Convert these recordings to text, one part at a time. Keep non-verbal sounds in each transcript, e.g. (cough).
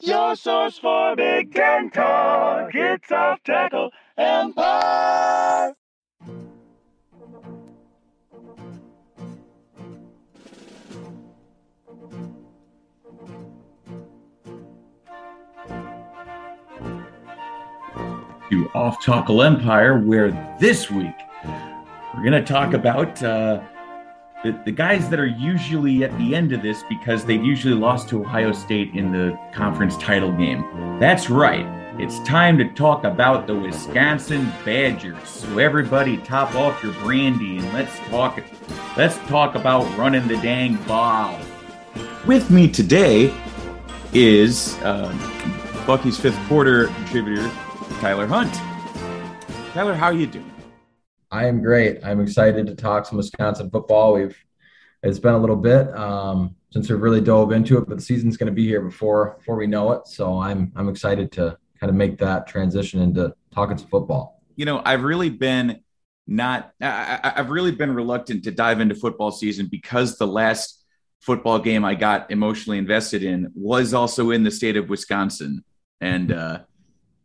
Your source for Big Ten talk. It's off tackle empire. To Off Tackle Empire, where this week we're going to talk about uh, the, the guys that are usually at the end of this because they've usually lost to Ohio State in the conference title game. That's right. It's time to talk about the Wisconsin Badgers. So everybody top off your brandy and let's talk let's talk about running the dang ball. With me today is uh, Bucky's fifth quarter contributor, Tyler Hunt. Tyler, how you doing? I am great. I'm excited to talk some Wisconsin football. We've it's been a little bit um, since we've really dove into it, but the season's going to be here before before we know it. So I'm I'm excited to kind of make that transition into talking some football. you know, I've really been not, I, I've really been reluctant to dive into football season because the last football game I got emotionally invested in was also in the state of Wisconsin. And uh,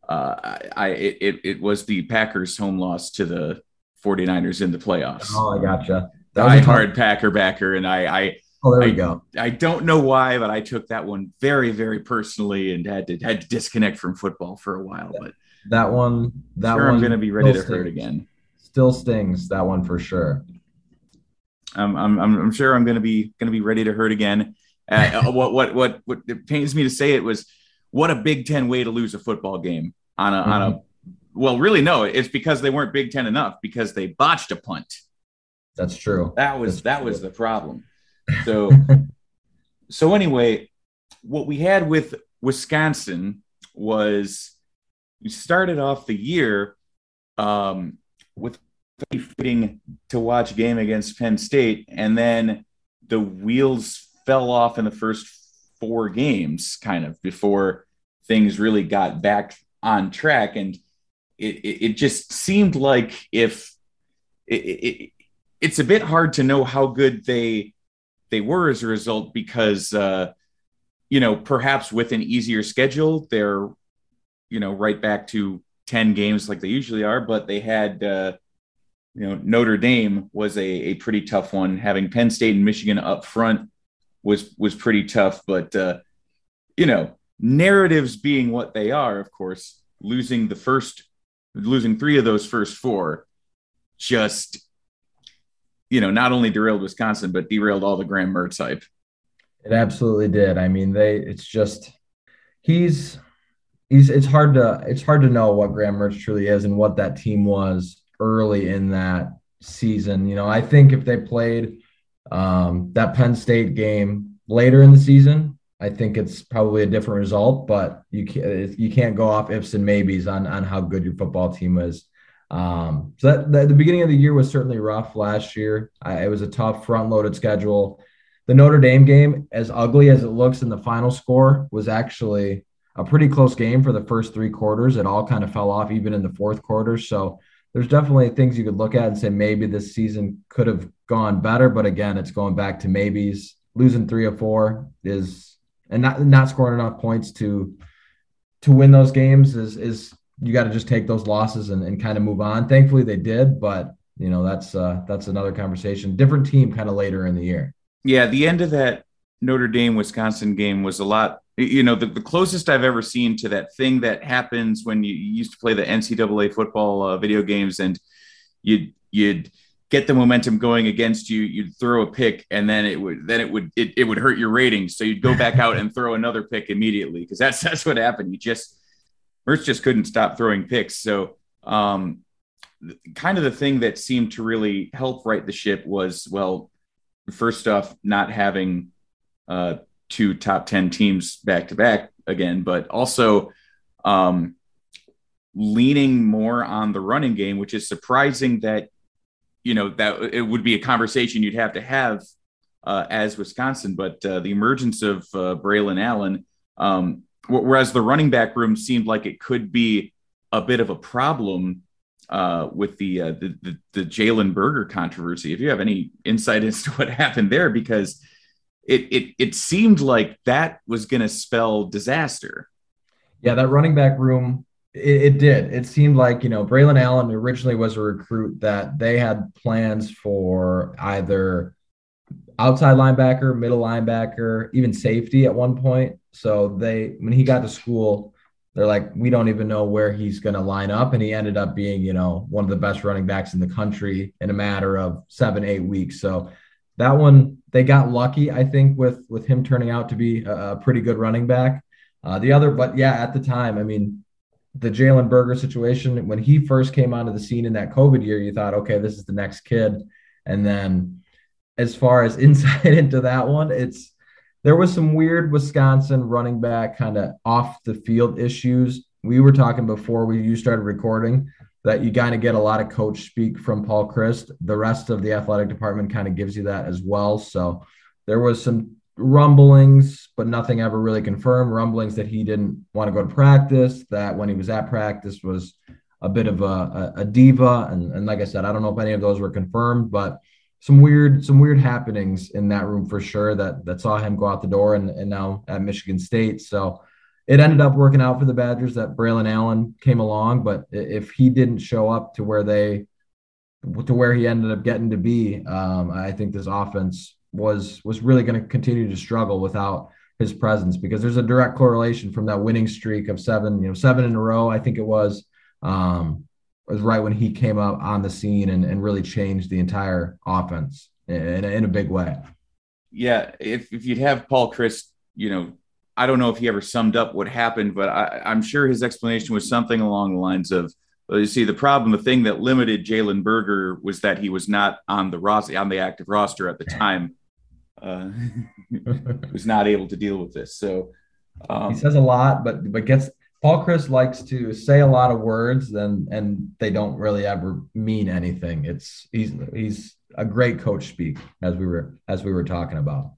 uh, I, it, it was the Packers home loss to the 49ers in the playoffs. Oh, I gotcha. That was a hard Packer backer. And I, I, Oh, there we I- go. I don't know why, but I took that one very, very personally and had to had to disconnect from football for a while. But That one. That sure, one. I'm going to be ready to still hurt again. Still stings. That one for sure. I'm, I'm, I'm sure I'm going to be going to be ready to hurt again. Uh, (laughs) what, what, what, what it pains me to say it was what a Big Ten way to lose a football game on a, on a, well, really, no, it's because they weren't Big Ten enough because they botched a punt. That's true. That was, That's that was the problem. (laughs) So, so anyway, what we had with Wisconsin was we started off the year um, with a fitting to watch game against Penn State, and then the wheels fell off in the first four games, kind of before things really got back on track, and it it, it just seemed like if it, it, it's a bit hard to know how good they they were as a result because uh, you know perhaps with an easier schedule they're you know right back to 10 games like they usually are but they had uh, you know Notre Dame was a, a pretty tough one. Having Penn State and Michigan up front was was pretty tough but uh, you know narratives being what they are of course losing the first losing three of those first four just you know not only derailed Wisconsin but derailed all the Graham Mertz hype It absolutely did. I mean, they it's just he's he's it's hard to it's hard to know what Graham Mertz truly is and what that team was early in that season. You know, I think if they played um, that Penn State game later in the season, I think it's probably a different result. But you can't you can't go off ifs and maybes on on how good your football team is. Um, so that, that the beginning of the year was certainly rough last year. I, it was a tough front loaded schedule the Notre Dame game, as ugly as it looks in the final score, was actually a pretty close game for the first three quarters. It all kind of fell off even in the fourth quarter. So there's definitely things you could look at and say maybe this season could have gone better. But again, it's going back to maybes. Losing three or four is and not not scoring enough points to to win those games is is you got to just take those losses and, and kind of move on. Thankfully they did, but you know that's uh, that's another conversation. Different team kind of later in the year. yeah, the end of that Notre Dame Wisconsin game was a lot. You know, the, the closest I've ever seen to that thing that happens when you, you used to play the NCAA football uh, video games and you'd you'd get the momentum going against you, you'd throw a pick, and then it would then it would it, it would hurt your ratings. So you'd go back out and throw another pick immediately because that's (laughs) that's what happened. You just Mertz just couldn't stop throwing picks. So um, kind of the thing that seemed to really help right the ship was well first off, not having uh, two top 10 teams back to back again, but also um, leaning more on the running game, which is surprising that, you know, that it would be a conversation you'd have to have uh, as Wisconsin. But uh, the emergence of uh, Braylon Allen, um, whereas the running back room seemed like it could be a bit of a problem uh, with the, uh, the the, the Jalen Berger controversy. If you have any insight (laughs) as to what happened there, because it it it seemed like that was going to spell disaster. Yeah, that running back room, it, it, did. It seemed like you know Braylon Allen originally was a recruit that they had plans for either outside linebacker, middle linebacker, even safety at one point. So they when he got to school, they're like, we don't even know where he's going to line up, and he ended up being you know one of the best running backs in the country in a matter of seven eight weeks. So that one they got lucky, I think, with with him turning out to be a, a pretty good running back. Uh, the other, but yeah, at the time, I mean, the Jalen Berger situation when he first came onto the scene in that COVID year, you thought, okay, this is the next kid, and then as far as (laughs) insight into that one, it's there was some weird Wisconsin running back kind of off the field issues. We were talking before we you started recording that you kind of get a lot of coach speak from Paul Chryst. The rest of the athletic department kind of gives you that as well. So there was some rumblings, but nothing ever really confirmed. Rumblings that he didn't want to go to practice, that when he was at practice was a bit of a, a, a diva. And, and like I said, I don't know if any of those were confirmed, but some weird some weird happenings in that room for sure that that saw him go out the door and, and now at Michigan State. So it ended up working out for the Badgers that Braylon Allen came along, but if he didn't show up to where they to where he ended up getting to be, um, I think this offense was was really going to continue to struggle without his presence because there's a direct correlation from that winning streak of seven, you know, seven in a row. I think it was um, was right when he came up on the scene and, and really changed the entire offense in, in a big way. Yeah, if if you'd have Paul Chryst, you know, I don't know if he ever summed up what happened, but I, I'm sure his explanation was something along the lines of, well, you see, the problem, the thing that limited Jalen Berger was that he was not on the roster, on the active roster at the time. Uh, (laughs) (laughs) was not able to deal with this. So um, he says a lot, but but gets Paul Chryst likes to say a lot of words, then and they don't really ever mean anything. It's he's he's a great coach speak as we were as we were talking about.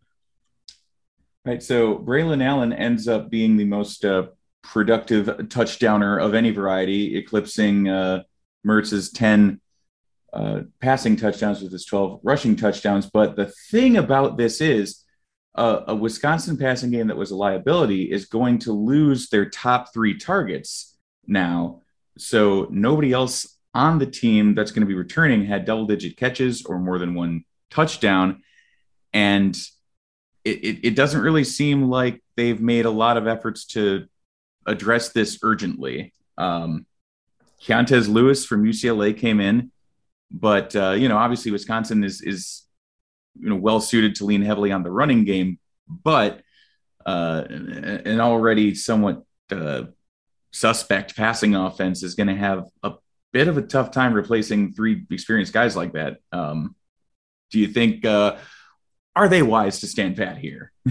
Right. So Braylon Allen ends up being the most uh, productive touchdowner of any variety, eclipsing uh, Mertz's 10 uh, passing touchdowns with his 12 rushing touchdowns. But the thing about this is uh, a Wisconsin passing game that was a liability is going to lose their top three targets now. So nobody else on the team that's going to be returning had double digit catches or more than one touchdown. And it, it, it doesn't really seem like they've made a lot of efforts to address this urgently. Um, Keontez Lewis from UCLA came in, but uh, you know, obviously Wisconsin is is you know well suited to lean heavily on the running game, but uh, an already somewhat uh, suspect passing offense is going to have a bit of a tough time replacing three experienced guys like that. Um, do you think? Uh, are they wise to stand pat here? (laughs)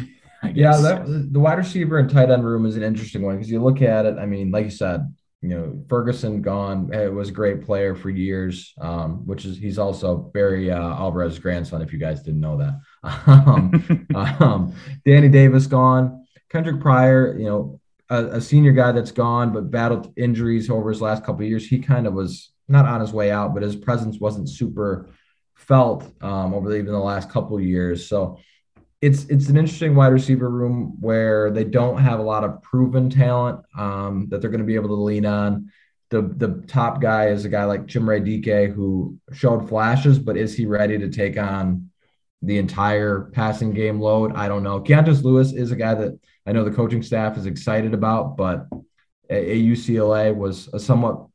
yeah, that, the wide receiver and tight end room is an interesting one because you look at it. I mean, like you said, you know, Ferguson gone. It was a great player for years, um, which is he's also Barry uh, Alvarez's grandson. If you guys didn't know that, (laughs) um, (laughs) um, Danny Davis gone. Kendrick Pryor, you know, a, a, senior guy that's gone but battled injuries over his last couple years. He kind of was not on his way out, but his presence wasn't super felt um, over even the last couple years. So it's it's an interesting wide receiver room where they don't have a lot of proven talent um, that they're going to be able to lean on. The the top guy is a guy like Chimere Dike who showed flashes, but is he ready to take on the entire passing game load? I don't know. Keontez Lewis is a guy that I know the coaching staff is excited about, but at UCLA was a somewhat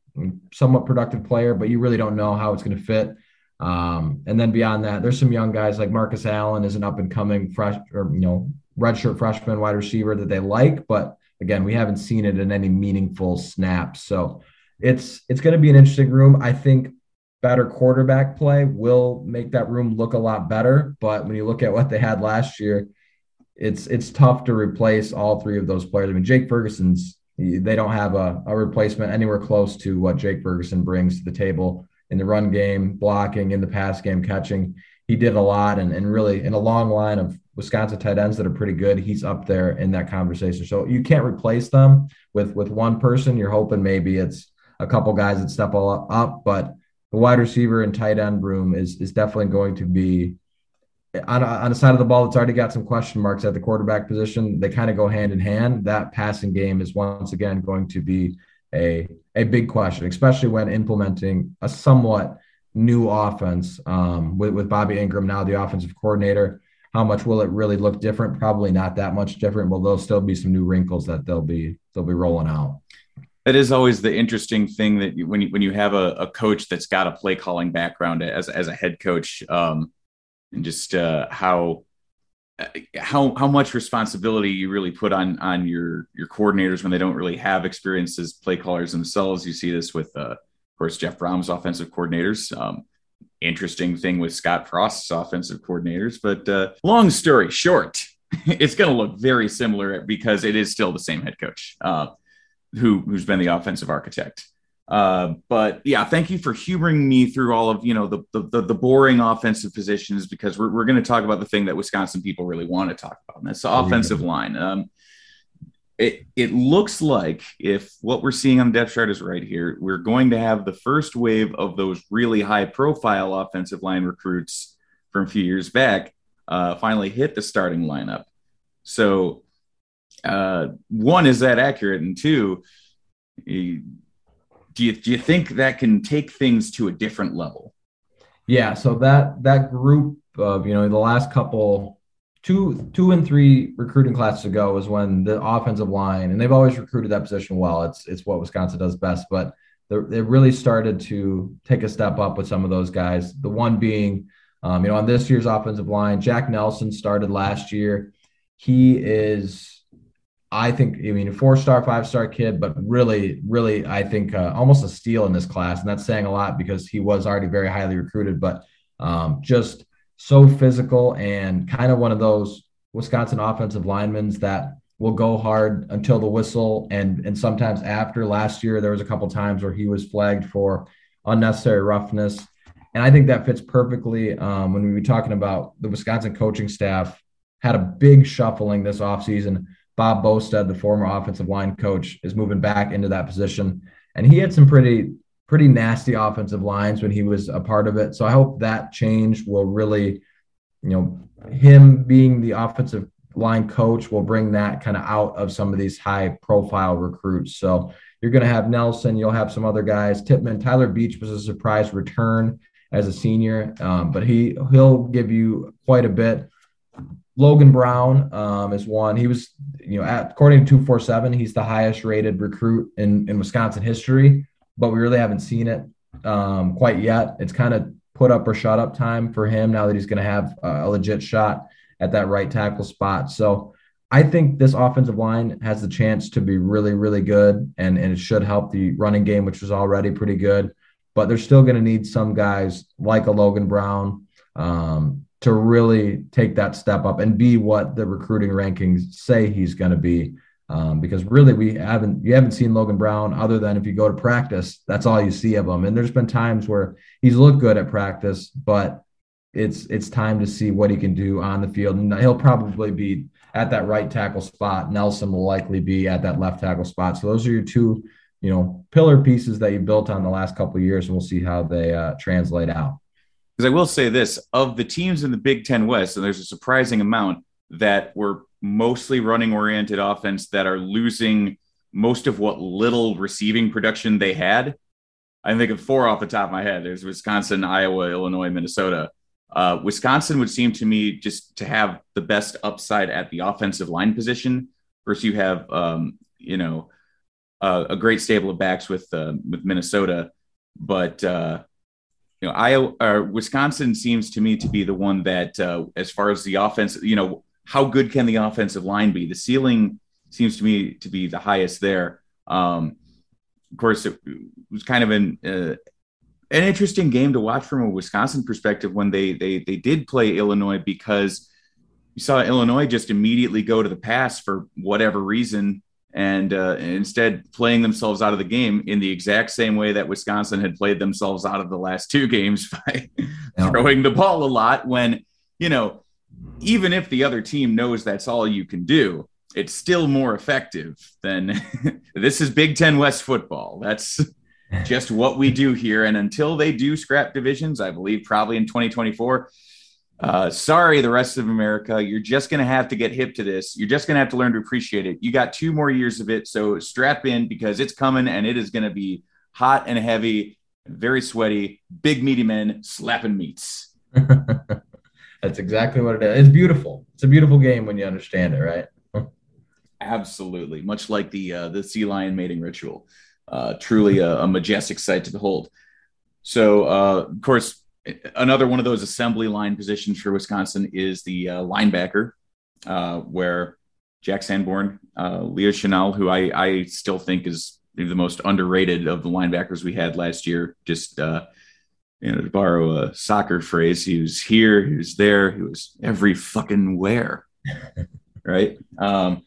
somewhat productive player, but you really don't know how it's going to fit. Um, and then beyond that, there's some young guys like Markus Allen is an up and coming fresh or you know redshirt freshman wide receiver that they like, but again, we haven't seen it in any meaningful snaps. So it's it's going to be an interesting room. I think better quarterback play will make that room look a lot better. But when you look at what they had last year, it's it's tough to replace all three of those players. I mean, Jake Ferguson's they don't have a, a replacement anywhere close to what Jake Ferguson brings to the table in the run game, blocking, in the pass game, catching. He did a lot and, and really in a long line of Wisconsin tight ends that are pretty good. He's up there in that conversation. So you can't replace them with with one person. You're hoping maybe it's a couple guys that step all up, but the wide receiver and tight end room is is definitely going to be on a, on a side of the ball that's already got some question marks at the quarterback position. They kind of go hand in hand. That passing game is once again going to be a a big question, especially when implementing a somewhat new offense um, with with Bobby Engram now the offensive coordinator. How much will it really look different? Probably not that much different. Well, there'll still be some new wrinkles that they'll be they'll be rolling out. It is always the interesting thing that you, when you, when you have a, a, coach that's got a play calling background as as a head coach, um, and just uh, how how how much responsibility you really put on on your your coordinators when they don't really have experience as play callers themselves. You see this with, uh, of course, Jeff Brohm's offensive coordinators. Um, interesting thing with Scott Frost's offensive coordinators, but uh, long story short, (laughs) it's going to look very similar because it is still the same head coach uh, who who's been the offensive architect. Uh, but yeah, thank you for humoring me through all of you know the the, the boring offensive positions because we're we're going to talk about the thing that Wisconsin people really want to talk about, and that's the offensive line. Um, it it looks like if what we're seeing on the depth chart is right here, we're going to have the first wave of those really high profile offensive line recruits from a few years back uh, finally hit the starting lineup. So, uh, one is that accurate, and two do you do you think that can take things to a different level? Yeah, so that that group of you know the last couple two two and three recruiting classes ago was when the offensive line and they've always recruited that position well. It's it's what Wisconsin does best, but they really started to take a step up with some of those guys. The one being, um, you know, on this year's offensive line, Jack Nelson started last year. He is I think, I mean, a four star, five star kid, but really, really, I think uh, almost a steal in this class. And that's saying a lot because he was already very highly recruited, but um, just so physical and kind of one of those Wisconsin offensive linemen that will go hard until the whistle. And, and sometimes after last year, there was a couple times where he was flagged for unnecessary roughness. And I think that fits perfectly um, when we were talking about the Wisconsin coaching staff had a big shuffling this offseason Bob Bostad, the former offensive line coach, is moving back into that position. And he had some pretty, pretty nasty offensive lines when he was a part of it. So I hope that change will really, you know, him being the offensive line coach will bring that kind of out of some of these high profile recruits. So you're going to have Nelson, you'll have some other guys. Tippmann, Tyler Beach was a surprise return as a senior, um, but he he'll give you quite a bit. Logan Brown um, is one. He was, you know, according to 247, he's the highest rated recruit in, in Wisconsin history, but we really haven't seen it um, quite yet. It's kind of put up or shut up time for him now that he's going to have a legit shot at that right tackle spot. So I think this offensive line has the chance to be really, really good, and, and it should help the running game, which was already pretty good. But they're still going to need some guys like a Logan Brown, um, to really take that step up and be what the recruiting rankings say he's going to be. Um, because really, we haven't you haven't seen Logan Brown other than if you go to practice, that's all you see of him. And there's been times where he's looked good at practice, but it's it's time to see what he can do on the field. And he'll probably be at that right tackle spot. Nelson will likely be at that left tackle spot. So those are your two, you know, pillar pieces that you built on the last couple years, and we'll see how they uh, translate out because I will say this of the teams in the Big Ten West, and there's a surprising amount that were mostly running oriented offense that are losing most of what little receiving production they had. I think of four off the top of my head. There's Wisconsin, Iowa, Illinois, Minnesota. Uh, Wisconsin would seem to me just to have the best upside at the offensive line position. First, you have um, you know uh, a great stable of backs with uh, with Minnesota, but uh, you know, Iowa or Wisconsin seems to me to be the one that, uh, as far as the offense, you know, how good can the offensive line be? The ceiling seems to me to be the highest there. Um, of course, it was kind of an uh, an interesting game to watch from a Wisconsin perspective when they they they did play Illinois because you saw Illinois just immediately go to the pass for whatever reason and uh, instead playing themselves out of the game in the exact same way that Wisconsin had played themselves out of the last two games (laughs) by yeah. throwing the ball a lot when, you know, even if the other team knows that's all you can do, it's still more effective than (laughs) this is Big Ten West football. That's (laughs) just what we do here. And until they do scrap divisions, I believe probably in 2024, uh, sorry, the rest of America, you're just going to have to get hip to this. You're just going to have to learn to appreciate it. You got two more years of it. So strap in because it's coming and it is going to be hot and heavy, very sweaty, big meaty men slapping meats. (laughs) That's exactly what it is. It's beautiful. It's a beautiful game when you understand it, right? (laughs) Absolutely, much like the uh, the sea lion mating ritual. Uh, truly a, a, majestic sight to behold. So, uh, of course, another one of those assembly line positions for Wisconsin is the uh, linebacker, uh, where Jack Sanborn, uh, Leo Chenal, who I, I still think is the most underrated of the linebackers we had last year. Just uh, you know, to borrow a soccer phrase, he was here, he was there, he was every fucking where, (laughs) right? Um,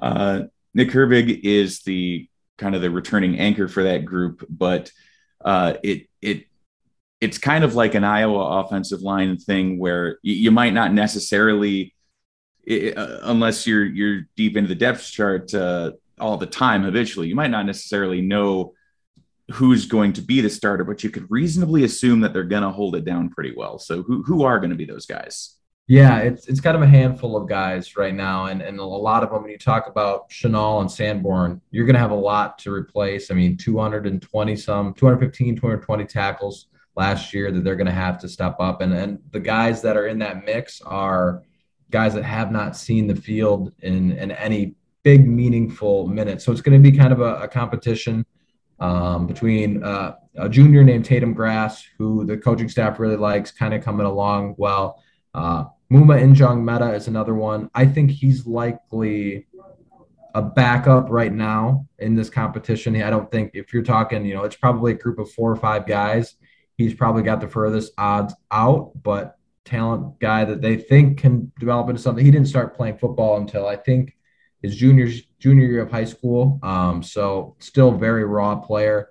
uh, Nick Herbig is the kind of the returning anchor for that group, but uh, it it it's kind of like an Iowa offensive line thing where you, you might not necessarily, it, uh, unless you're you're deep into the depth chart uh, all the time habitually, you might not necessarily know who's going to be the starter, but you could reasonably assume that they're going to hold it down pretty well. So who who are going to be those guys? Yeah, it's it's kind of a handful of guys right now, and and a lot of them. When you talk about Chenal and Sanborn, you're going to have a lot to replace. I mean, 220 some, 215, 220 tackles last year that they're going to have to step up, and and the guys that are in that mix are guys that have not seen the field in in any big meaningful minutes. So it's going to be kind of a, a competition um, between uh, a junior named Tatum Grass, who the coaching staff really likes, kind of coming along well. Uh, Muma Njongmeta is another one. I think he's likely a backup right now in this competition. I don't think if you're talking, you know, it's probably a group of four or five guys. He's probably got the furthest odds out, but talent guy that they think can develop into something. He didn't start playing football until I think his junior junior year of high school. Um, so still very raw player.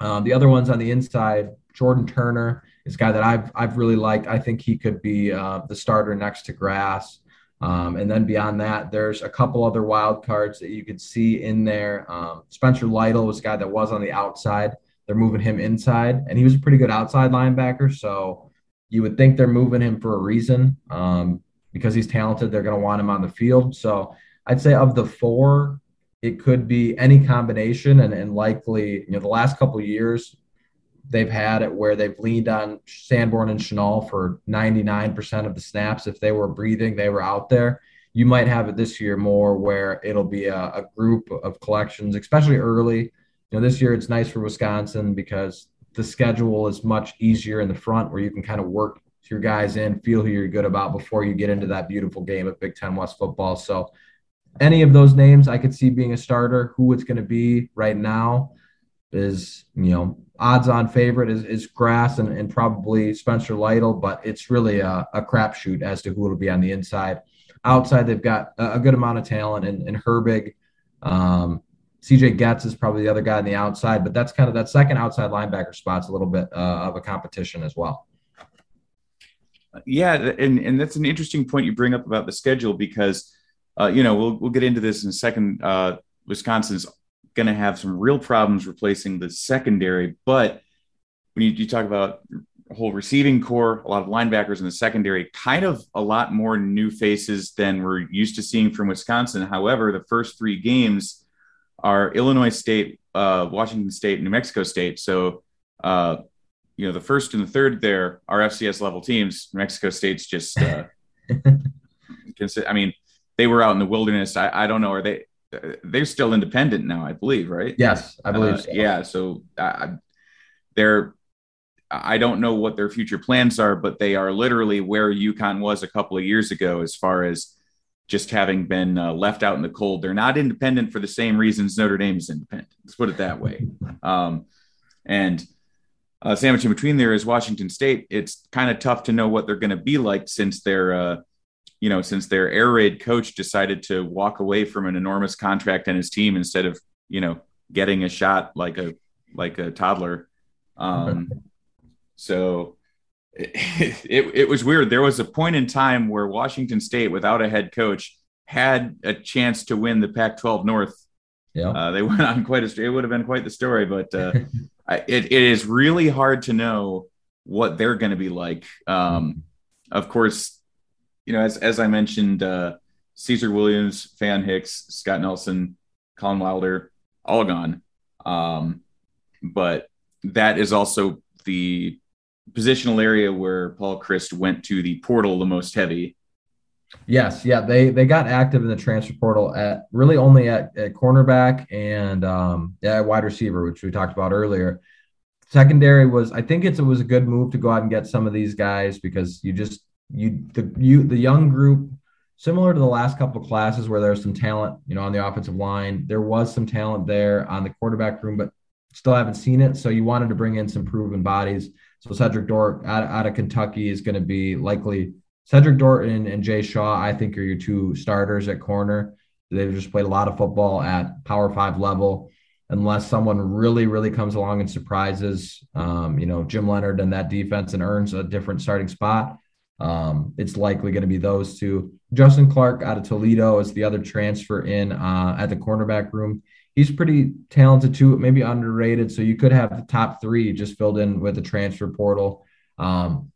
Um, the other ones on the inside, Jordan Turner is a guy that I've I've really liked. I think he could be uh, the starter next to Grass. Um, and then beyond that, there's a couple other wild cards that you could see in there. Um, Spencer Lytle was a guy that was on the outside. They're moving him inside, and he was a pretty good outside linebacker. So you would think they're moving him for a reason um, because he's talented. They're going to want him on the field. So I'd say of the four, it could be any combination, and, and likely, you know, the last couple years, they've had it where they've leaned on Sanborn and Chenal for 99% of the snaps. If they were breathing, they were out there. You might have it this year more where it'll be a, a group of collections, especially early. You know, this year it's nice for Wisconsin because the schedule is much easier in the front where you can kind of work your guys in, feel who you're good about before you get into that beautiful game of Big Ten West football. So, any of those names I could see being a starter. Who it's going to be right now is, you know, odds on favorite is, is Grass and, and probably Spencer Lytle, but it's really a, a crapshoot as to who will be on the inside. Outside, they've got a, a good amount of talent, and, and Herbig, um, CJ Goetz is probably the other guy on the outside, but that's kind of that second outside linebacker spot's a little bit uh, of a competition as well. Yeah, and, and that's an interesting point you bring up about the schedule because, uh, you know, we'll, we'll get into this in a second. Uh, Wisconsin's going to have some real problems replacing the secondary. But when you, you talk about whole receiving core, a lot of linebackers in the secondary, kind of a lot more new faces than we're used to seeing from Wisconsin. However, the first three games are Illinois State, uh, Washington State, New Mexico State. So, uh, you know, the first and the third there are FCS level teams. New Mexico State's just, uh, (laughs) I mean, they were out in the wilderness. I, I don't know. Are they, they're still independent now, I believe, right? Yes, I believe. Uh, so. Yeah, so uh, they're. I don't know what their future plans are, but they are literally where UConn was a couple of years ago, as far as just having been uh, left out in the cold. They're not independent for the same reasons Notre Dame is independent. Let's put it that way. Um, and uh, sandwich in between there is Washington State. It's kind of tough to know what they're going to be like since they're uh, you know, since their air raid coach decided to walk away from an enormous contract and his team instead of, you know, getting a shot like a like a toddler. Um, so it, it, it was weird. There was a point in time where Washington State, without a head coach, had a chance to win the Pac-12 North. Yeah, uh, they (laughs) went on quite a. It would have been quite the story, but uh, it, it is really hard to know what they're going to be like. Um, of course, you know, as as I mentioned, uh, Caesar Williams, Faion Hicks, Scott Nelson, Collin Wilder, all gone. Um, but that is also the positional area where Paul Chryst went to the portal the most heavy. Yes, yeah, they they got active in the transfer portal at really only at, at cornerback and um, yeah, wide receiver, which we talked about earlier. Secondary was, I think it's it was a good move to go out and get some of these guys because you just you the you the young group similar to the last couple of classes where there's some talent, you know, on the offensive line. There was some talent there on the quarterback room, but still haven't seen it. So you wanted to bring in some proven bodies. So Cedric Dort out, out of Kentucky is going to be likely Cedric Dorton and, Jay Shaw, I think, are your two starters at corner. They've just played a lot of football at Power Five level. Unless someone really, really comes along and surprises, um, you know, Jim Leonhard and that defense and earns a different starting spot, um, it's likely going to be those two. Justin Clark out of Toledo is the other transfer in uh, at the cornerback room he's pretty talented too, maybe underrated. So you could have the top three just filled in with the transfer portal. Um,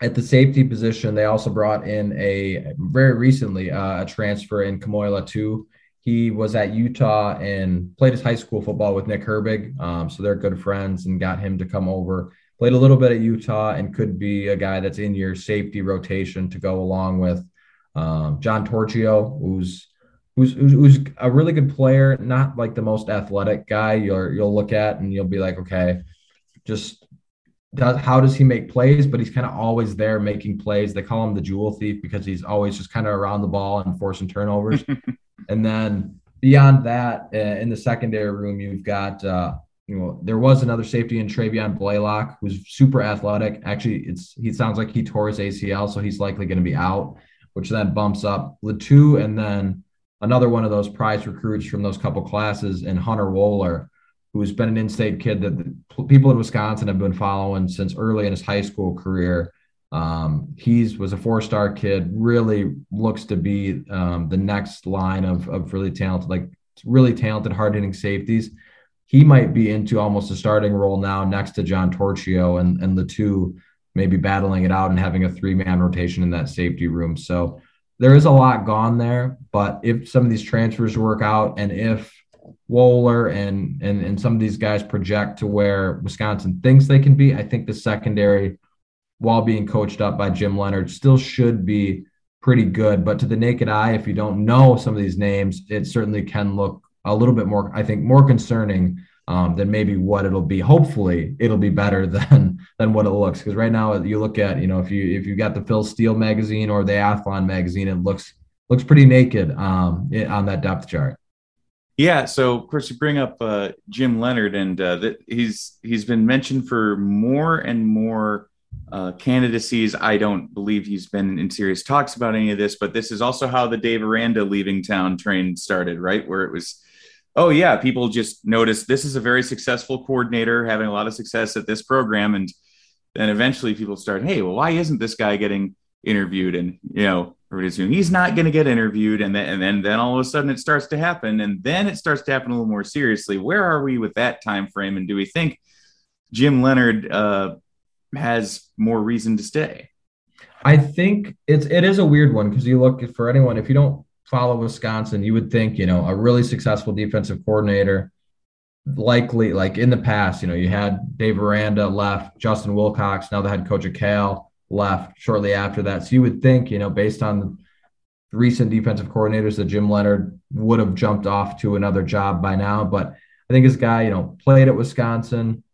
at the safety position, they also brought in a very recently uh, a transfer in Kamo'i Latu. He was at Utah and played his high school football with Nick Herbig. Um, so they're good friends and got him to come over. Played a little bit at Utah and could be a guy that's in your safety rotation to go along with um, John Torchio, who's who's, who's a really good player, not like the most athletic guy you'll you'll look at and you'll be like, okay, just does how does he make plays? But he's kind of always there making plays. They call him the jewel thief because he's always just kind of around the ball and forcing turnovers. (laughs) and then beyond that, uh, in the secondary room, you've got uh, you know there was another safety in Travion Blaylock who's super athletic. Actually, it's he sounds like he tore his ACL, so he's likely going to be out, which then bumps up Latu and then another one of those prize recruits from those couple classes, and Hunter Wohler, who's been an in-state kid that people in Wisconsin have been following since early in his high school career. Um, he's was a four-star kid. Really looks to be um, the next line of of really talented, like really talented, hard-hitting safeties. He might be into almost a starting role now, next to John Torchio and and the two maybe battling it out and having a three-man rotation in that safety room. So there is a lot gone there, but if some of these transfers work out and if Wohler and, and and some of these guys project to where Wisconsin thinks they can be, I think the secondary, while being coached up by Jim Leonhard, still should be pretty good. But to the naked eye, if you don't know some of these names, it certainly can look a little bit more, I think, more concerning um, than maybe what it'll be. Hopefully, it'll be better (laughs) than than what it looks. Because right now, you look at you know if you if you got the Phil Steele magazine or the Athlon magazine, it looks looks pretty naked um, on that depth chart. Yeah, so of course you bring up uh, Jim Leonhard, and uh, that he's he's been mentioned for more and more uh, candidacies. I don't believe he's been in serious talks about any of this, but this is also how the Dave Aranda leaving town train started, right? Where it was oh yeah, people just notice this is a very successful coordinator having a lot of success at this program, and then eventually people start, hey, well, why isn't this guy getting interviewed? And you know, he's not going to get interviewed, and then and then then all of a sudden it starts to happen, and then it starts to happen a little more seriously. Where are we with that time frame? And do we think Jim Leonhard uh, has more reason to stay? I think it's it is a weird one because you look for anyone if you don't follow Wisconsin, you would think, you know, a really successful defensive coordinator, likely like in the past, you know, you had Dave Aranda left, Justin Wilcox, now the head coach of Cal left shortly after that. So you would think, you know, based on recent defensive coordinators that Jim Leonhard would have jumped off to another job by now. But I think this guy, you know, played at Wisconsin,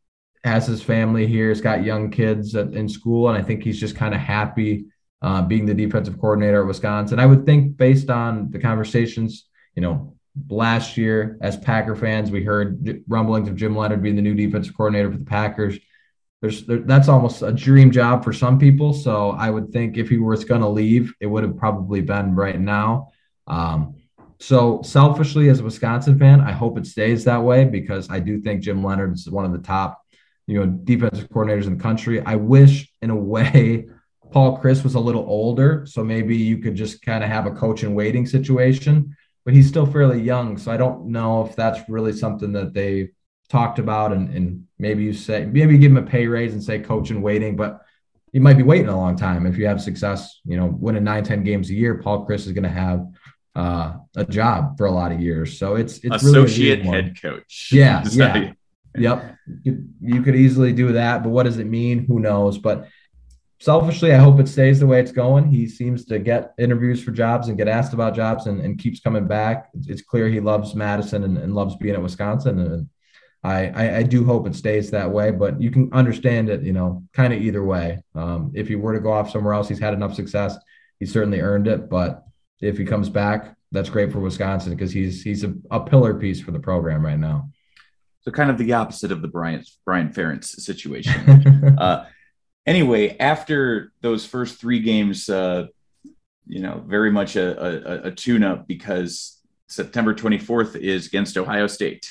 has his family here, he's got young kids in school, and I think he's just kind of happy uh, being the defensive coordinator at Wisconsin. I would think based on the conversations, you know, last year as Packer fans, we heard rumblings of Jim Leonhard being the new defensive coordinator for the Packers. there's there, that's almost a dream job for some people. So I would think if he was going to leave, it would have probably been right now. Um, so selfishly, as a Wisconsin fan, I hope it stays that way because I do think Jim Leonhard is one of the top, you know, defensive coordinators in the country. I wish, in a (laughs) way, Paul Chryst was a little older, so maybe you could just kind of have a coach in waiting situation. But he's still fairly young, so I don't know if that's really something that they talked about. And, and maybe you say maybe you give him a pay raise and say coach in waiting, but you might be waiting a long time if you have success. You know, winning nine, 10 games a year, Paul Chryst is going to have uh, a job for a lot of years. So it's it's associate really head coach. Yeah, (laughs) yeah, yep. You, you could easily do that, but what does it mean? Who knows? But selfishly, I hope it stays the way it's going. He seems to get interviews for jobs and get asked about jobs and, and keeps coming back. It's, clear he loves Madison and, and, loves being at Wisconsin. And I, I, I, do hope it stays that way, but you can understand it, you know, kind of either way. Um, if he were to go off somewhere else, he's had enough success. He certainly earned it, but if he comes back, that's great for Wisconsin because he's he's a, a, pillar piece for the program right now. So kind of the opposite of the Brian Brian Ferentz situation. (laughs) uh, anyway, after those first three games, uh, you know, very much a, a, a tune-up because September 24th is against Ohio State.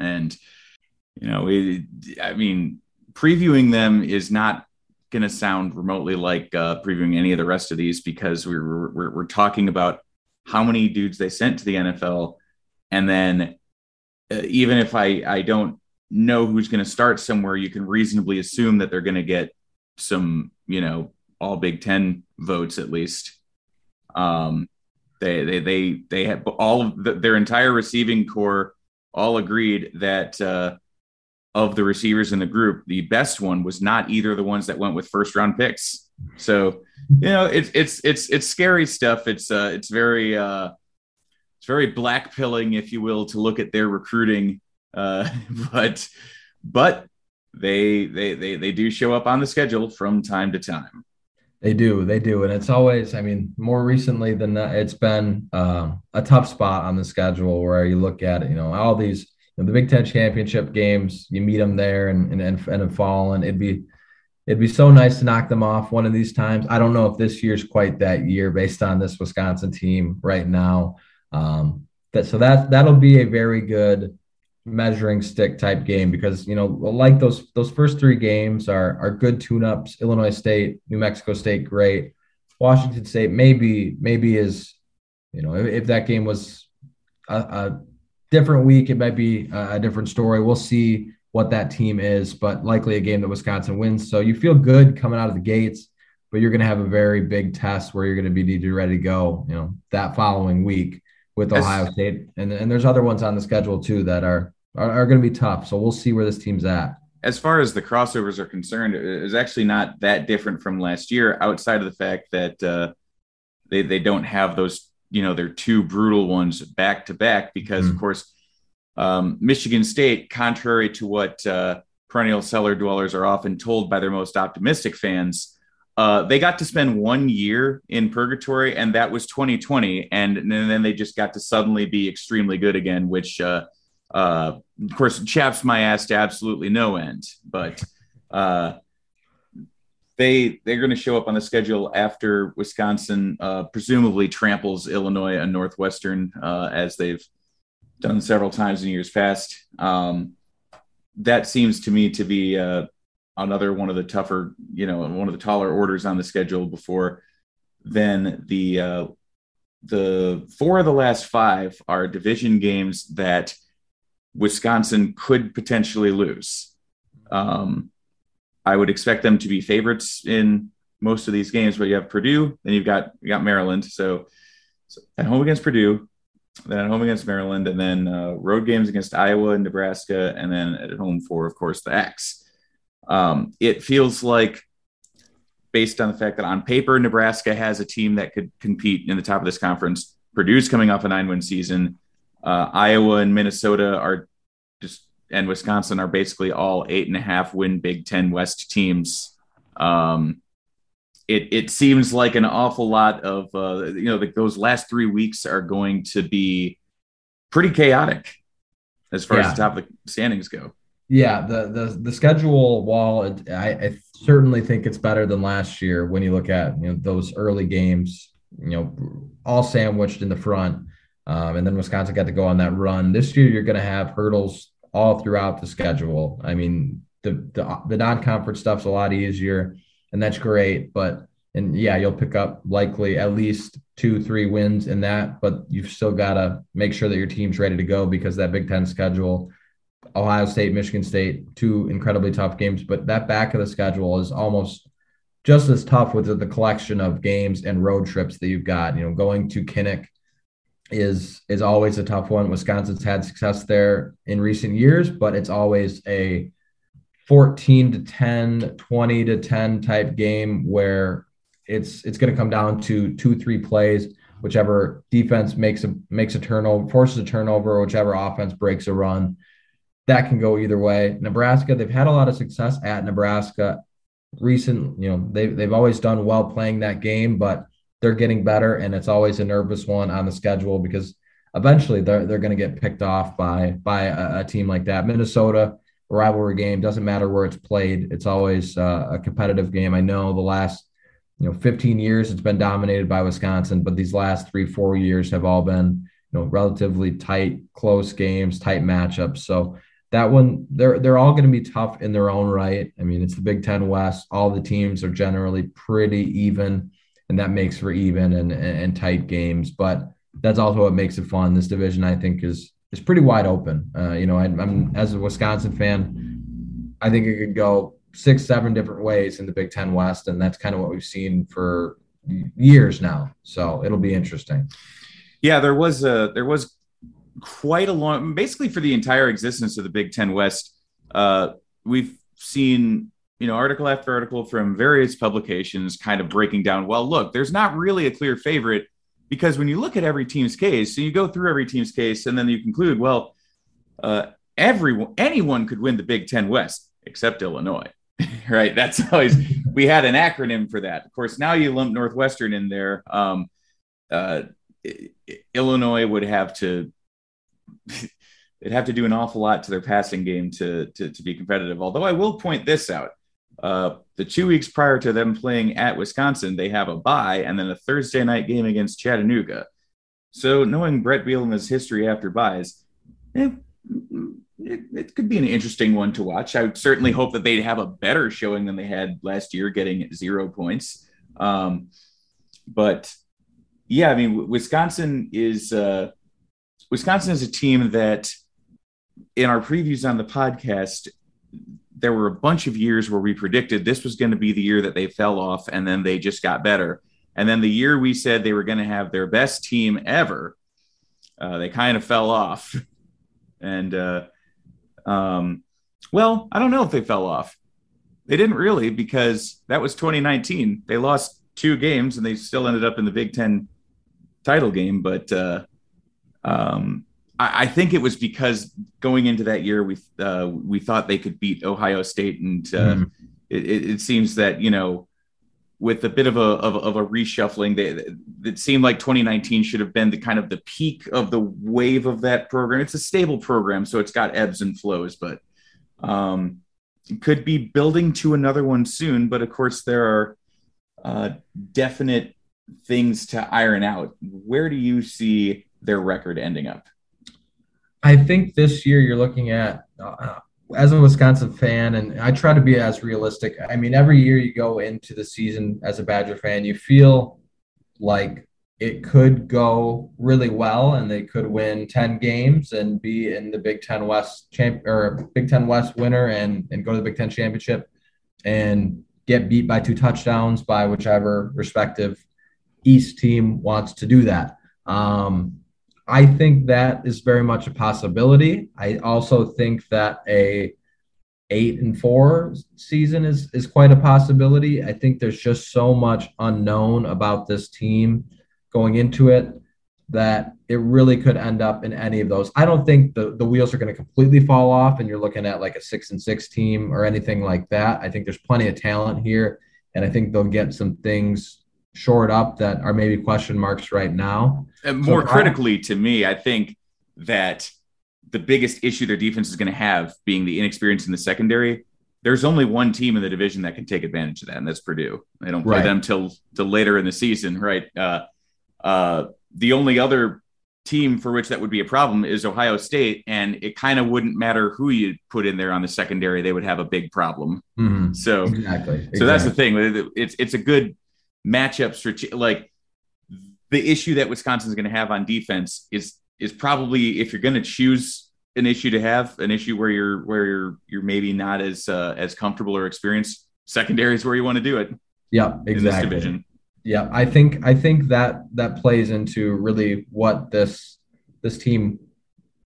And, you know, I mean, previewing them is not going to sound remotely like uh, previewing any of the rest of these because we're, we're, we're talking about how many dudes they sent to the NFL. And then uh, even if I, I don't know who's going to start somewhere, you can reasonably assume that they're going to get some, you know, all Big Ten votes at least. Um, they they they they have all of the, their entire receiving corps all agreed that uh, of the receivers in the group, the best one was not either of the ones that went with first round picks. So, you know, it's it's it's it's scary stuff. It's uh, it's very uh, it's very black pilling, if you will, to look at their recruiting. Uh, (laughs) but but they they they they do show up on the schedule from time to time. They do, they do, and it's always. I mean, more recently than that, it's been uh, a tough spot on the schedule where you look at it. You know, all these you know, the Big Ten championship games, you meet them there and and and, and fall, and it'd be it'd be so nice to knock them off one of these times. I don't know if this year's quite that year based on this Wisconsin team right now. Um, that so that that'll be a very good measuring stick type game because you know like those those first three games are are good tune-ups. Illinois state new mexico state great. Washington state maybe maybe is you know if, if that game was a, a, different week it might be a, a different story. We'll see what that team is but likely a game that wisconsin wins. So you feel good coming out of the gates but you're going to have a very big test where you're going to be needed ready to go you know that following week with Ohio State, and and there's other ones on the schedule too that are are, are going to be tough. So we'll see where this team's at. As far as the crossovers are concerned, it's actually not that different from last year, outside of the fact that uh, they they don't have those you know their two brutal ones back to back because mm-hmm. of course um, Michigan State, contrary to what uh, perennial cellar dwellers are often told by their most optimistic fans. Uh, they got to spend one year in purgatory, and that was 2020. And, and then they just got to suddenly be extremely good again, which uh, uh, of course, chaps my ass to absolutely no end, but uh, they they're going to show up on the schedule after Wisconsin uh, presumably tramples Illinois and Northwestern as they've done several times in years past. Um, that seems to me to be another one of the tougher, you know, one of the taller orders on the schedule before then the uh, the four of the last five are division games that Wisconsin could potentially lose. Um, I would expect them to be favorites in most of these games, but you have Purdue, then you've got you got Maryland. So, so at home against Purdue, then at home against Maryland, and then uh, road games against Iowa and Nebraska, and then at home for, of course, the X. Um, it feels like, based on the fact that on paper Nebraska has a team that could compete in the top of this conference. Purdue's coming off a nine-win season. Uh, Iowa and Minnesota are just, and Wisconsin are basically all eight and a half win Big Ten West teams. Um, it it seems like an awful lot of uh, you know the, those last three weeks are going to be pretty chaotic as far yeah. as the top of the standings go. Yeah, the the the schedule, while I, I, certainly think it's better than last year when you look at you know those early games, you know, all sandwiched in the front, um, and then Wisconsin got to go on that run. This year, you're going to have hurdles all throughout the schedule. I mean, the the, the non conference stuff's a lot easier and that's great. But and yeah, you'll pick up likely at least two, three wins in that, but you've still got to make sure that your team's ready to go because that Big Ten schedule, Ohio State, Michigan State, two incredibly tough games, but that back of the schedule is almost just as tough with the collection of games and road trips that you've got. You know, going to Kinnick is is always a tough one. Wisconsin's had success there in recent years, but it's always a 14 to 10, 20 to 10 type game where it's it's going to come down to two, three plays, whichever defense makes a makes a turnover, forces a turnover, whichever offense breaks a run. That can go either way. Nebraska, they've had a lot of success at Nebraska. Recent, you know, they they've always done well playing that game, but they're getting better, and it's always a nervous one on the schedule because eventually they're they're going to get picked off by by a, a team like that. Minnesota rivalry game. Doesn't matter where it's played. It's always uh, a competitive game. I know the last you know 15 years it's been dominated by Wisconsin, but these last three four years have all been you know relatively tight, close games, tight matchups. So that one they're they're all going to be tough in their own right. I mean, it's the Big Ten West. All the teams are generally pretty even, and that makes for even and, and tight games. But that's also what makes it fun. This division, I think, is is pretty wide open. Uh, you know, I, am as a Wisconsin fan, I think it could go six, seven different ways in the Big Ten West, and that's kind of what we've seen for years now. So it'll be interesting. Yeah, there was a there was quite a long, basically for the entire existence of the Big Ten West. Uh, we've seen you know article after article from various publications, kind of breaking down. Well, look, there's not really a clear favorite because when you look at every team's case, so you go through every team's case, and then you conclude, well, uh, everyone, anyone could win the Big Ten West except Illinois, (laughs) right? That's always we had an acronym for that. Of course, now you lump Northwestern in there. Um, uh, Illinois would have to. (laughs) they'd have to do an awful lot to their passing game to, to, to be competitive. Although I will point this out, uh, the two weeks prior to them playing at Wisconsin, they have a bye and then a Thursday night game against Chattanooga. So, knowing Bret Bielema's history after byes, eh, it, it, could be an interesting one to watch. I would certainly hope that they'd have a better showing than they had last year, getting zero points. Um, but yeah, I mean, Wisconsin is uh, Wisconsin is a team that, in our previews on the podcast, there were a bunch of years where we predicted this was going to be the year that they fell off and then they just got better. And then the year we said they were going to have their best team ever, uh, they kind of fell off. (laughs) And, uh, um, well, I don't know if they fell off. They didn't really because that was 2019. They lost two games and they still ended up in the Big Ten title game. But uh, um, I, I think it was because going into that year, we uh, we thought they could beat Ohio State, and uh, mm. it, it, seems that you know with a bit of a of, of, a reshuffling, they, it seemed like 2019 should have been the kind of the peak of the wave of that program. It's a stable program, so it's got ebbs and flows, but um, could be building to another one soon. But of course, there are uh, definite things to iron out. Where do you see their record ending up? I think this year you're looking at uh, as a Wisconsin fan, and I try to be as realistic. I mean, every year you go into the season as a Badger fan, you feel like it could go really well and they could win 10 games and be in the Big Ten West champ or Big Ten West winner and, and go to the Big Ten championship and get beat by two touchdowns by whichever respective East team wants to do that. Um, I think that is very much a possibility. I also think that a eight and four season is is quite a possibility. I think there's just so much unknown about this team going into it that it really could end up in any of those. I don't think the, the wheels are going to completely fall off and you're looking at like a six and six team or anything like that. I think there's plenty of talent here. And I think they'll get some things shored up that are maybe question marks right now. And more so critically to me, I think that the biggest issue their defense is going to have being the inexperience in the secondary. There's only one team in the division that can take advantage of that, and that's Purdue. They don't play right. them till till later in the season, right? Uh, uh, the only other team for which that would be a problem is Ohio State, and it kind of wouldn't matter who you put in there on the secondary; they would have a big problem. Mm-hmm. So exactly. So exactly. that's the thing. It's it's a good matchup. Strate- like the issue that Wisconsin's going to have on defense is is probably if you're going to choose an issue to have an issue where you're where you're you're maybe not as uh, as comfortable or experienced. Secondary is where you want to do it. Yeah, exactly. division. Yeah, I think I think that that plays into really what this this team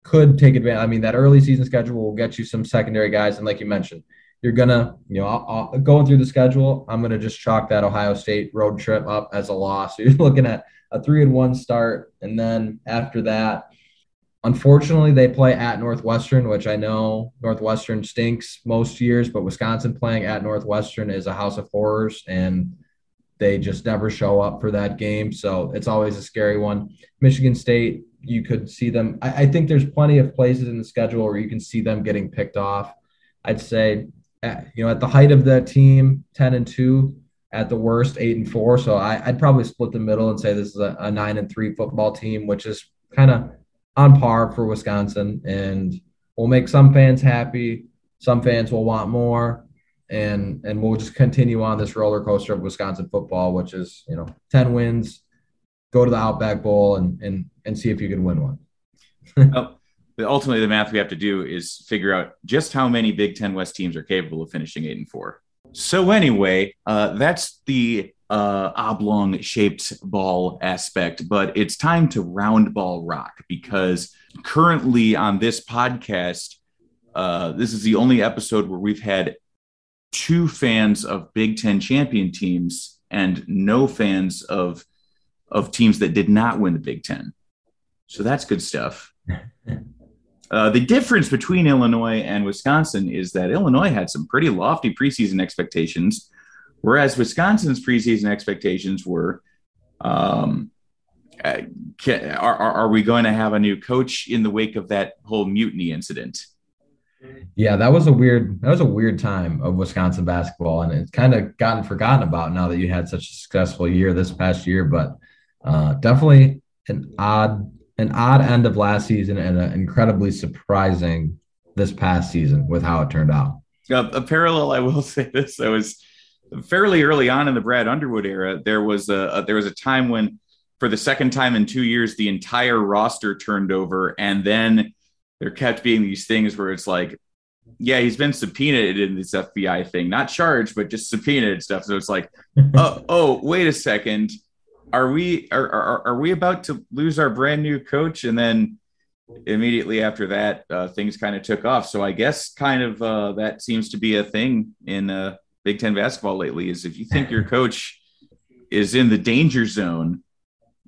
could take advantage. I mean, that early season schedule will get you some secondary guys, and like you mentioned, you're gonna, you know, I'll, I'll, going through the schedule, I'm gonna just chalk that Ohio State road trip up as a loss. So (laughs) you're looking at a three and one start, and then after that, unfortunately, they play at Northwestern, which I know Northwestern stinks most years, but Wisconsin playing at Northwestern is a house of horrors, and they just never show up for that game. So it's always a scary one. Michigan State, you could see them. I, I think there's plenty of places in the schedule where you can see them getting picked off. I'd say, at, you know, at the height of the team, 10 and 2, at the worst, 8 and 4. So I, would probably split the middle and say this is a, a 9 and 3 football team, which is kind of on par for Wisconsin and will make some fans happy. Some fans will want more and and we'll just continue on this roller coaster of Wisconsin football, which is you know ten wins, go to the Outback Bowl and and and see if you can win one. (laughs) Oh, ultimately, the math we have to do is figure out just how many Big Ten West teams are capable of finishing eight and four. So anyway, uh, that's the uh, oblong shaped ball aspect, but it's time to round ball rock because currently on this podcast, uh, this is the only episode where we've had two fans of Big Ten champion teams and no fans of of teams that did not win the Big Ten. So that's good stuff. (laughs) Uh, the difference between Illinois and Wisconsin is that Illinois had some pretty lofty preseason expectations, whereas Wisconsin's preseason expectations were um, uh, are, are, we going to have a new coach in the wake of that whole mutiny incident? Yeah, that was a weird that was a weird time of Wisconsin basketball, and it's kind of gotten forgotten about now that you had such a successful year this past year. But uh, definitely an odd an odd end of last season and an incredibly surprising this past season with how it turned out. Uh, a parallel, I will (laughs) say this: I was fairly early on in the Brad Underwood era. There was a, a there was a time when, for the second time in two years, the entire roster turned over, and then there kept being these things where it's like, yeah, he's been subpoenaed in this FBI thing, not charged, but just subpoenaed stuff. So it's like, (laughs) oh, oh, wait a second, are we are, are are we about to lose our brand new coach? And then immediately after that, uh, things kind of took off. So I guess kind of uh, that seems to be a thing in uh, Big Ten basketball lately. Is if you think your coach is in the danger zone,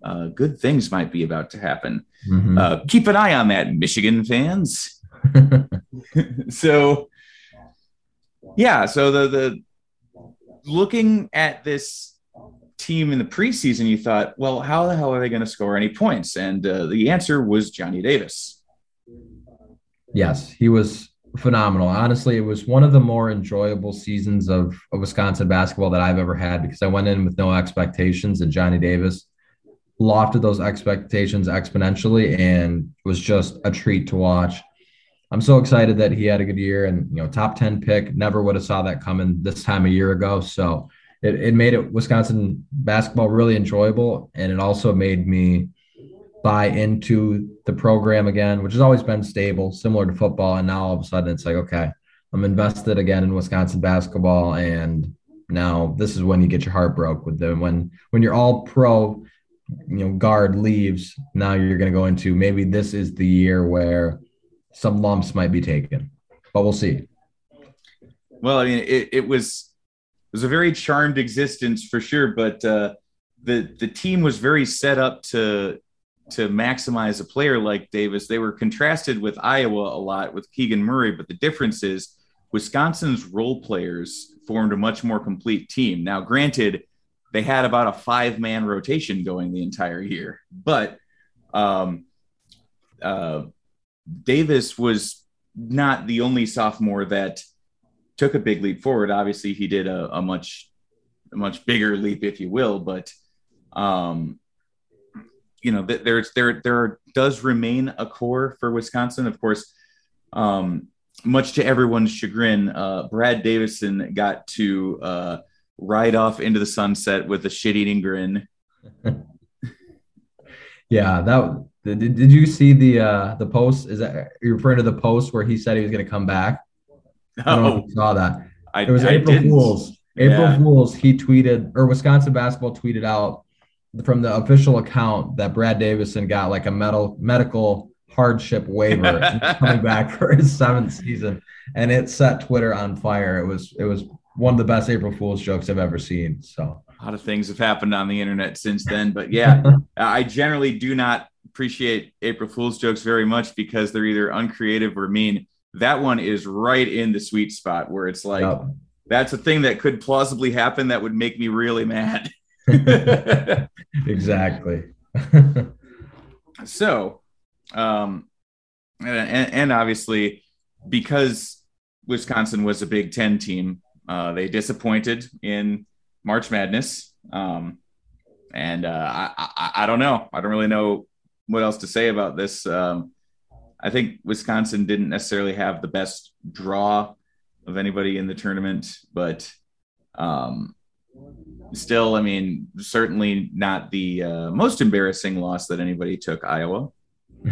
uh, good things might be about to happen. Mm-hmm. Uh, keep an eye on that, Michigan fans. (laughs) so, yeah, so the the looking at this team in the preseason, you thought, well, how the hell are they going to score any points? And uh, the answer was Johnny Davis. Yes, he was phenomenal. Honestly, it was one of the more enjoyable seasons of, of Wisconsin basketball that I've ever had because I went in with no expectations, and Johnny Davis lofted those expectations exponentially and was just a treat to watch. I'm so excited that he had a good year and you know top 10 pick. Never would have saw that coming this time a year ago. So it, it made it Wisconsin basketball really enjoyable. And it also made me buy into the program again, which has always been stable, similar to football. And now all of a sudden it's like, okay, I'm invested again in Wisconsin basketball. And now this is when you get your heart broke with them. When when you're all pro, you know, guard leaves, now you're gonna go into maybe this is the year where some lumps might be taken. But we'll see. Well, I mean, it, it was was a very charmed existence for sure, but uh the the team was very set up to to maximize a player like Davis. They were contrasted with Iowa a lot with Keegan Murray, but the difference is Wisconsin's role players formed a much more complete team. Now, granted, they had about a five man rotation going the entire year, but um, uh, Davis was not the only sophomore that took a big leap forward. Obviously, he did a, a much a much bigger leap, if you will, but um, you know, there's there there does remain a core for Wisconsin. Of course, um, much to everyone's chagrin, uh, Brad Davison got to uh, ride off into the sunset with a shit-eating grin. (laughs) yeah, that did, did you see the uh, the post? Is that you're referring to the post where he said he was going to come back? I don't know if you saw that. I, it was I April didn't. Fools. April Yeah. Fools. He tweeted, or Wisconsin basketball tweeted out from the official account that Brad Davison got like a medal, medical hardship waiver (laughs) coming back for his seventh season, and it set Twitter on fire. It was it was one of the best April Fools jokes I've ever seen. So A lot of things have happened on the internet since then, but yeah, (laughs) I generally do not appreciate April Fool's jokes very much because they're either uncreative or mean. That one is right in the sweet spot where it's like that's a thing that could plausibly happen that would make me really mad. (laughs) exactly. (laughs) so, um, and, and obviously, because Wisconsin was a Big Ten team, uh, they disappointed in March Madness. Um, and uh, I, I, I don't know. I don't really know what else to say about this. Um, I think Wisconsin didn't necessarily have the best draw of anybody in the tournament, but um, still, I mean, certainly not the uh, most embarrassing loss that anybody took Iowa. (laughs)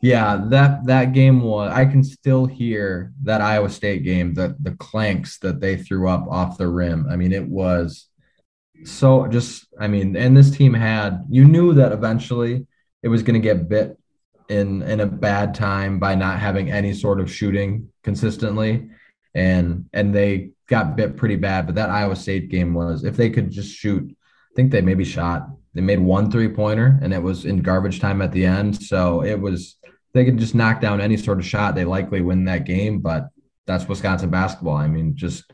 yeah, that that game was. I can still hear that Iowa State game, the the clanks that they threw up off the rim. I mean, it was so just. I mean, and this team had. You knew that eventually it was going to get bit in in a bad time by not having any sort of shooting consistently, and and they got bit pretty bad. But that Iowa State game was if they could just shoot. I think they maybe shot. They made one three pointer, and it was in garbage time at the end. So it was they could just knock down any sort of shot, they likely win that game. But that's Wisconsin basketball. I mean, just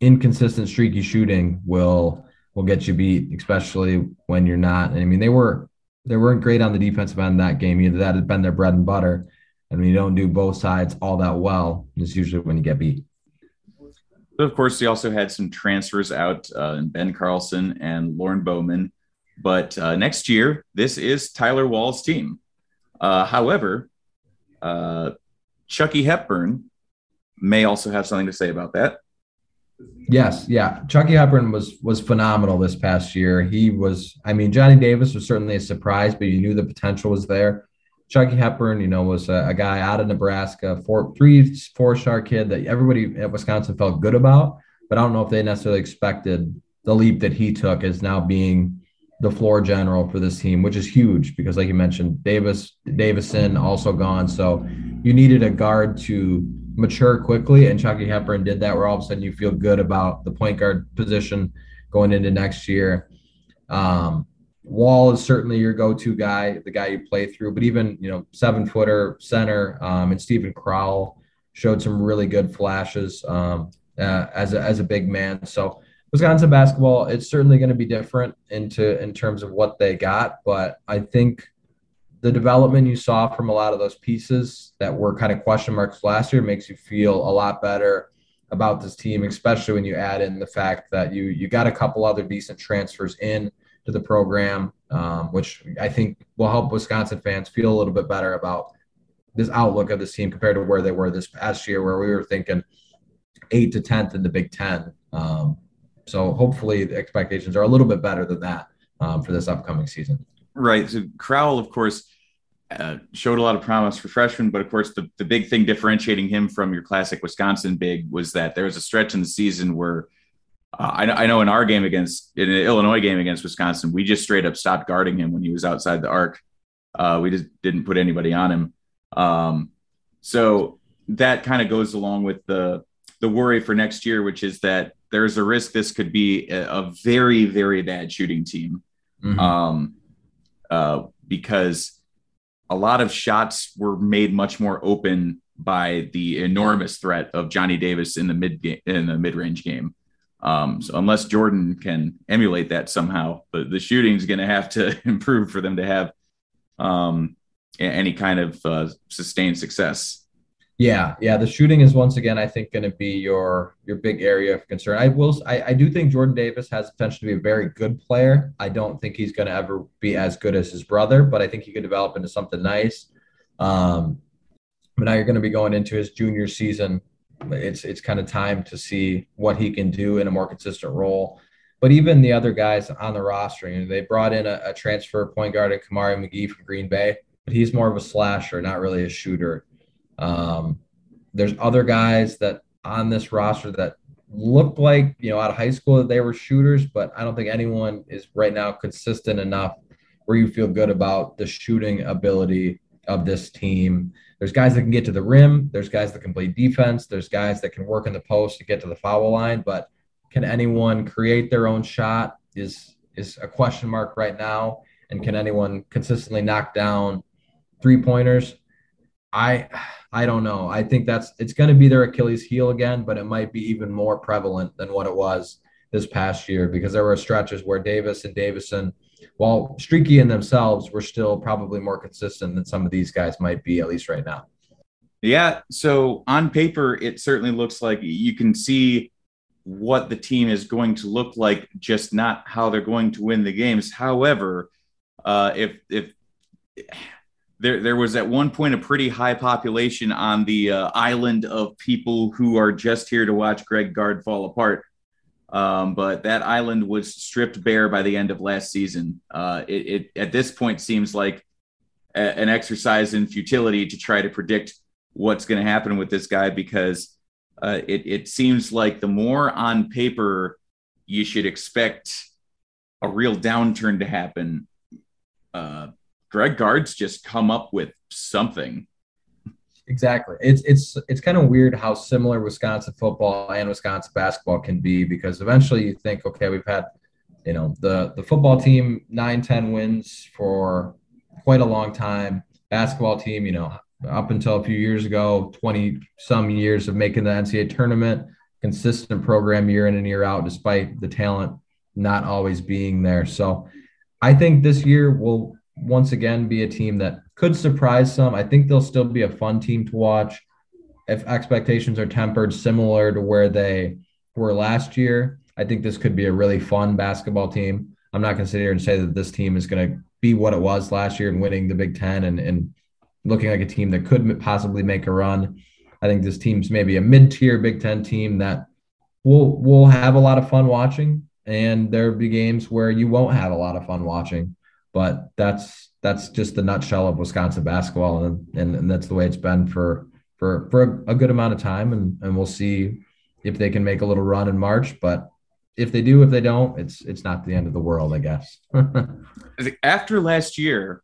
inconsistent, streaky shooting will will get you beat, especially when you're not. I mean, they were they weren't great on the defensive end that game either. That had been their bread and butter. And when you don't do both sides all that well, it's usually when you get beat. But of course, they also had some transfers out uh, in Ben Carlson and Lorne Bowman. But uh, next year, this is Tyler Wahl's team. Uh, however, uh, Chucky Hepburn may also have something to say about that. Yes, yeah. Chucky Hepburn was was phenomenal this past year. He was, I mean, Johnny Davis was certainly a surprise, but you knew the potential was there. Chucky Hepburn, you know, was a, a guy out of Nebraska, four, three, four star kid that everybody at Wisconsin felt good about, but I don't know if they necessarily expected the leap that he took as now being the floor general for this team, which is huge because, like you mentioned, Davis, Davison also gone, so you needed a guard to mature quickly, and Chucky Hepburn did that. Where all of a sudden you feel good about the point guard position going into next year. Um, Wahl is certainly your go-to guy, the guy you play through. But even you know, seven-footer center um, and Steven Crowl showed some really good flashes um, uh, as a as a big man. So Wisconsin basketball, it's certainly going to be different into in terms of what they got. But I think the development you saw from a lot of those pieces that were kind of question marks last year makes you feel a lot better about this team, especially when you add in the fact that you you got a couple other decent transfers in to the program, um, which I think will help Wisconsin fans feel a little bit better about this outlook of this team compared to where they were this past year, where we were thinking eight to tenth in the Big Ten. Um, so hopefully the expectations are a little bit better than that um, for this upcoming season. Right. So Crowl, of course, uh, showed a lot of promise for freshmen, but of course, the, the big thing differentiating him from your classic Wisconsin big was that there was a stretch in the season where uh, I, know, I know in our game against in an Illinois game against Wisconsin, we just straight up stopped guarding him when he was outside the arc. Uh, we just didn't put anybody on him. Um, so that kind of goes along with the the worry for next year, which is that there's a risk this could be a, a very very bad shooting team, mm-hmm. um, uh, because a lot of shots were made much more open by the enormous threat of Johnny Davis in the mid game in the mid range game. Um, so unless Jordan can emulate that somehow, the, the shooting is going to have to (laughs) improve for them to have um, any kind of uh, sustained success. Yeah, yeah. The shooting is once again, I think, going to be your your big area of concern. I will, I, I do think Jordan Davis has potential to be a very good player. I don't think he's going to ever be as good as his brother, but I think he could develop into something nice. Um, but now you're going to be going into his junior season it's it's kind of time to see what he can do in a more consistent role. But even the other guys on the roster, you know, they brought in a, a transfer point guard, at Kamari McGee from Green Bay, but he's more of a slasher, not really a shooter. Um, there's other guys that on this roster that looked like you know out of high school that they were shooters, but I don't think anyone is right now consistent enough where you feel good about the shooting ability of this team. There's guys that can get to the rim. There's guys that can play defense. There's guys that can work in the post to get to the foul line. But can anyone create their own shot? Is is a question mark right now. And can anyone consistently knock down three pointers? I I don't know. I think that's it's going to be their Achilles heel again, but it might be even more prevalent than what it was this past year because there were stretches where Davis and Davison while streaky in themselves, were still probably more consistent than some of these guys might be, at least right now. Yeah. So on paper, it certainly looks like you can see what the team is going to look like, just not how they're going to win the games. However, uh, if if there there was at one point a pretty high population on the uh, island of people who are just here to watch Greg Gard fall apart. Um, but that island was stripped bare by the end of last season. Uh, it, it, at this point seems like a, an exercise in futility to try to predict what's going to happen with this guy because uh, it, it seems like the more on paper you should expect a real downturn to happen. Uh, Greg Gard's just come up with something Exactly. It's it's it's kind of weird how similar Wisconsin football and Wisconsin basketball can be because eventually you think, okay, we've had, you know, the the football team nine, 10 wins for quite a long time. Basketball team, you know, up until a few years ago, 20 some years of making the NCAA tournament, consistent program year in and year out, despite the talent not always being there. So I think this year will once again be a team that could surprise some. I think they'll still be a fun team to watch if expectations are tempered similar to where they were last year. I think this could be a really fun basketball team. I'm not going to sit here and say that this team is going to be what it was last year and winning the Big Ten and, and looking like a team that could possibly make a run. I think this team's maybe a mid-tier Big Ten team that will will have a lot of fun watching, and there'll be games where you won't have a lot of fun watching. But that's that's just the nutshell of Wisconsin basketball, and, and, and that's the way it's been for for for a, a, good amount of time, and and we'll see if they can make a little run in March. But if they do, if they don't, it's it's not the end of the world, I guess. (laughs) After last year,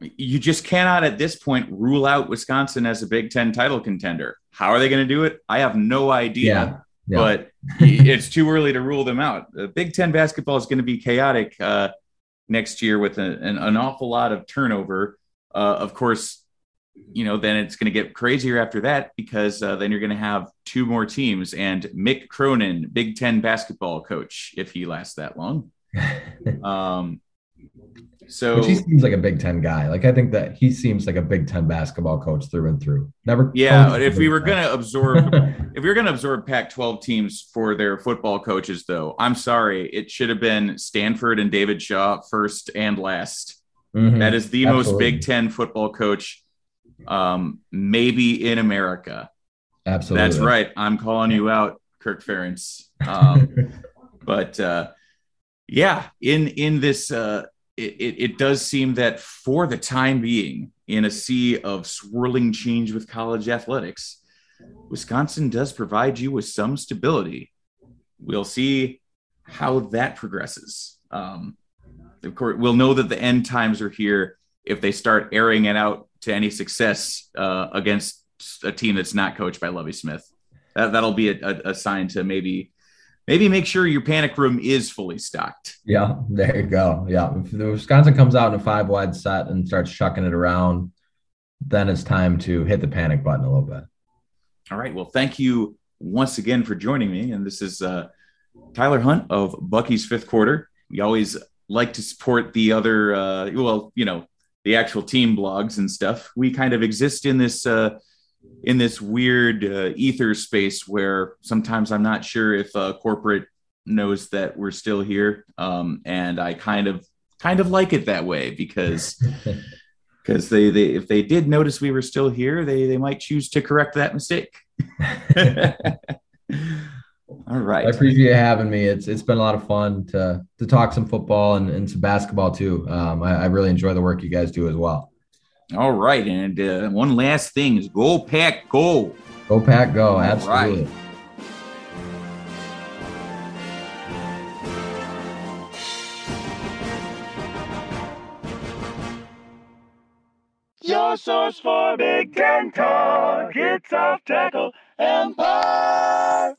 you just cannot at this point rule out Wisconsin as a Big Ten title contender. How are they going to do it? I have no idea. Yeah. Yeah. But (laughs) it's too early to rule them out. The Big Ten basketball is going to be chaotic. Uh, next year with a, an, an, awful lot of turnover. Uh, of course, you know, then it's going to get crazier after that because uh, then you're going to have two more teams and Mick Cronin, Big Ten basketball coach, if he lasts that long. (laughs) um, so Which he seems like a Big Ten guy. Like I think that he seems like a Big Ten basketball coach through and through. Never. Yeah, (laughs) if we were going to absorb, if we are going to absorb Pac-12 teams for their football coaches, though, I'm sorry, it should have been Stanford and David Shaw first and last. Mm-hmm. That is the Absolutely. most Big Ten football coach um, maybe in America. Absolutely. That's right. I'm calling you out, Kirk Ferentz. Um, (laughs) but uh, yeah, in in this, uh, it, it does seem that for the time being, in a sea of swirling change with college athletics, Wisconsin does provide you with some stability. We'll see how that progresses. Um, of course, we'll know that the end times are here if they start airing it out to any success uh, against a team that's not coached by Lovie Smith. That, that'll be a, a, a sign to maybe maybe make sure your panic room is fully stocked. Yeah, there you go. Yeah, if the Wisconsin comes out in a five wide set and starts chucking it around, then it's time to hit the panic button a little bit. All right. Well, thank you once again for joining me. And this is uh, Tyler Hunt of Bucky's Fifth Quarter. We always like to support the other, uh, well, you know, the actual team blogs and stuff. We kind of exist in this uh, in this weird uh, ether space where sometimes I'm not sure if uh, corporate knows that we're still here, um, and I kind of kind of like it that way because (laughs) because they, they if they did notice we were still here, they they might choose to correct that mistake. (laughs) All right. I appreciate having me. It's it's been a lot of fun to to talk some football and, and some basketball too. Um, I, I really enjoy the work you guys do as well. All right, and uh, one last thing is go pack go. Go pack go. Absolutely. Right. Your source for Big Ten talk. It's off tackle empire.